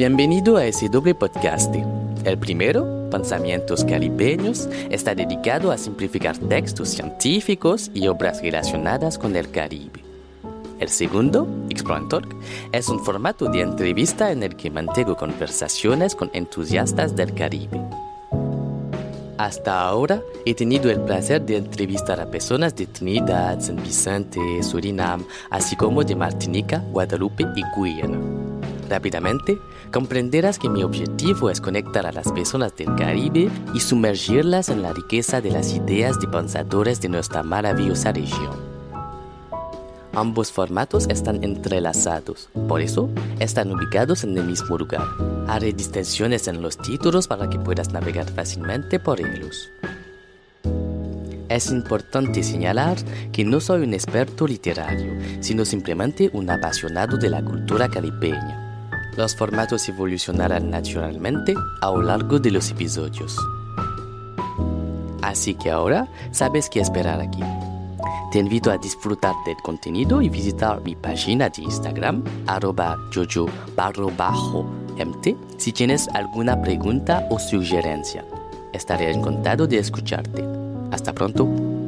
Bienvenido a ese doble podcast. El primero, Pensamientos Caribeños, está dedicado a simplificar textos científicos y obras relacionadas con el Caribe. El segundo, Explore Talk, es un formato de entrevista en el que mantengo conversaciones con entusiastas del Caribe. Hasta ahora he tenido el placer de entrevistar a personas de Trinidad, San Vicente, Surinam, así como de Martinica, Guadalupe y Guyana. Rápidamente, comprenderás que mi objetivo es conectar a las personas del Caribe y sumergirlas en la riqueza de las ideas de pensadores de nuestra maravillosa región. Ambos formatos están entrelazados, por eso están ubicados en el mismo lugar. Haré distinciones en los títulos para que puedas navegar fácilmente por ellos. Es importante señalar que no soy un experto literario, sino simplemente un apasionado de la cultura caribeña. Los formatos evolucionarán naturalmente a lo largo de los episodios. Así que ahora sabes qué esperar aquí. Te invito a disfrutar del contenido y visitar mi página de Instagram, arroba jojo barro bajo mt, si tienes alguna pregunta o sugerencia. Estaré encantado de escucharte. Hasta pronto.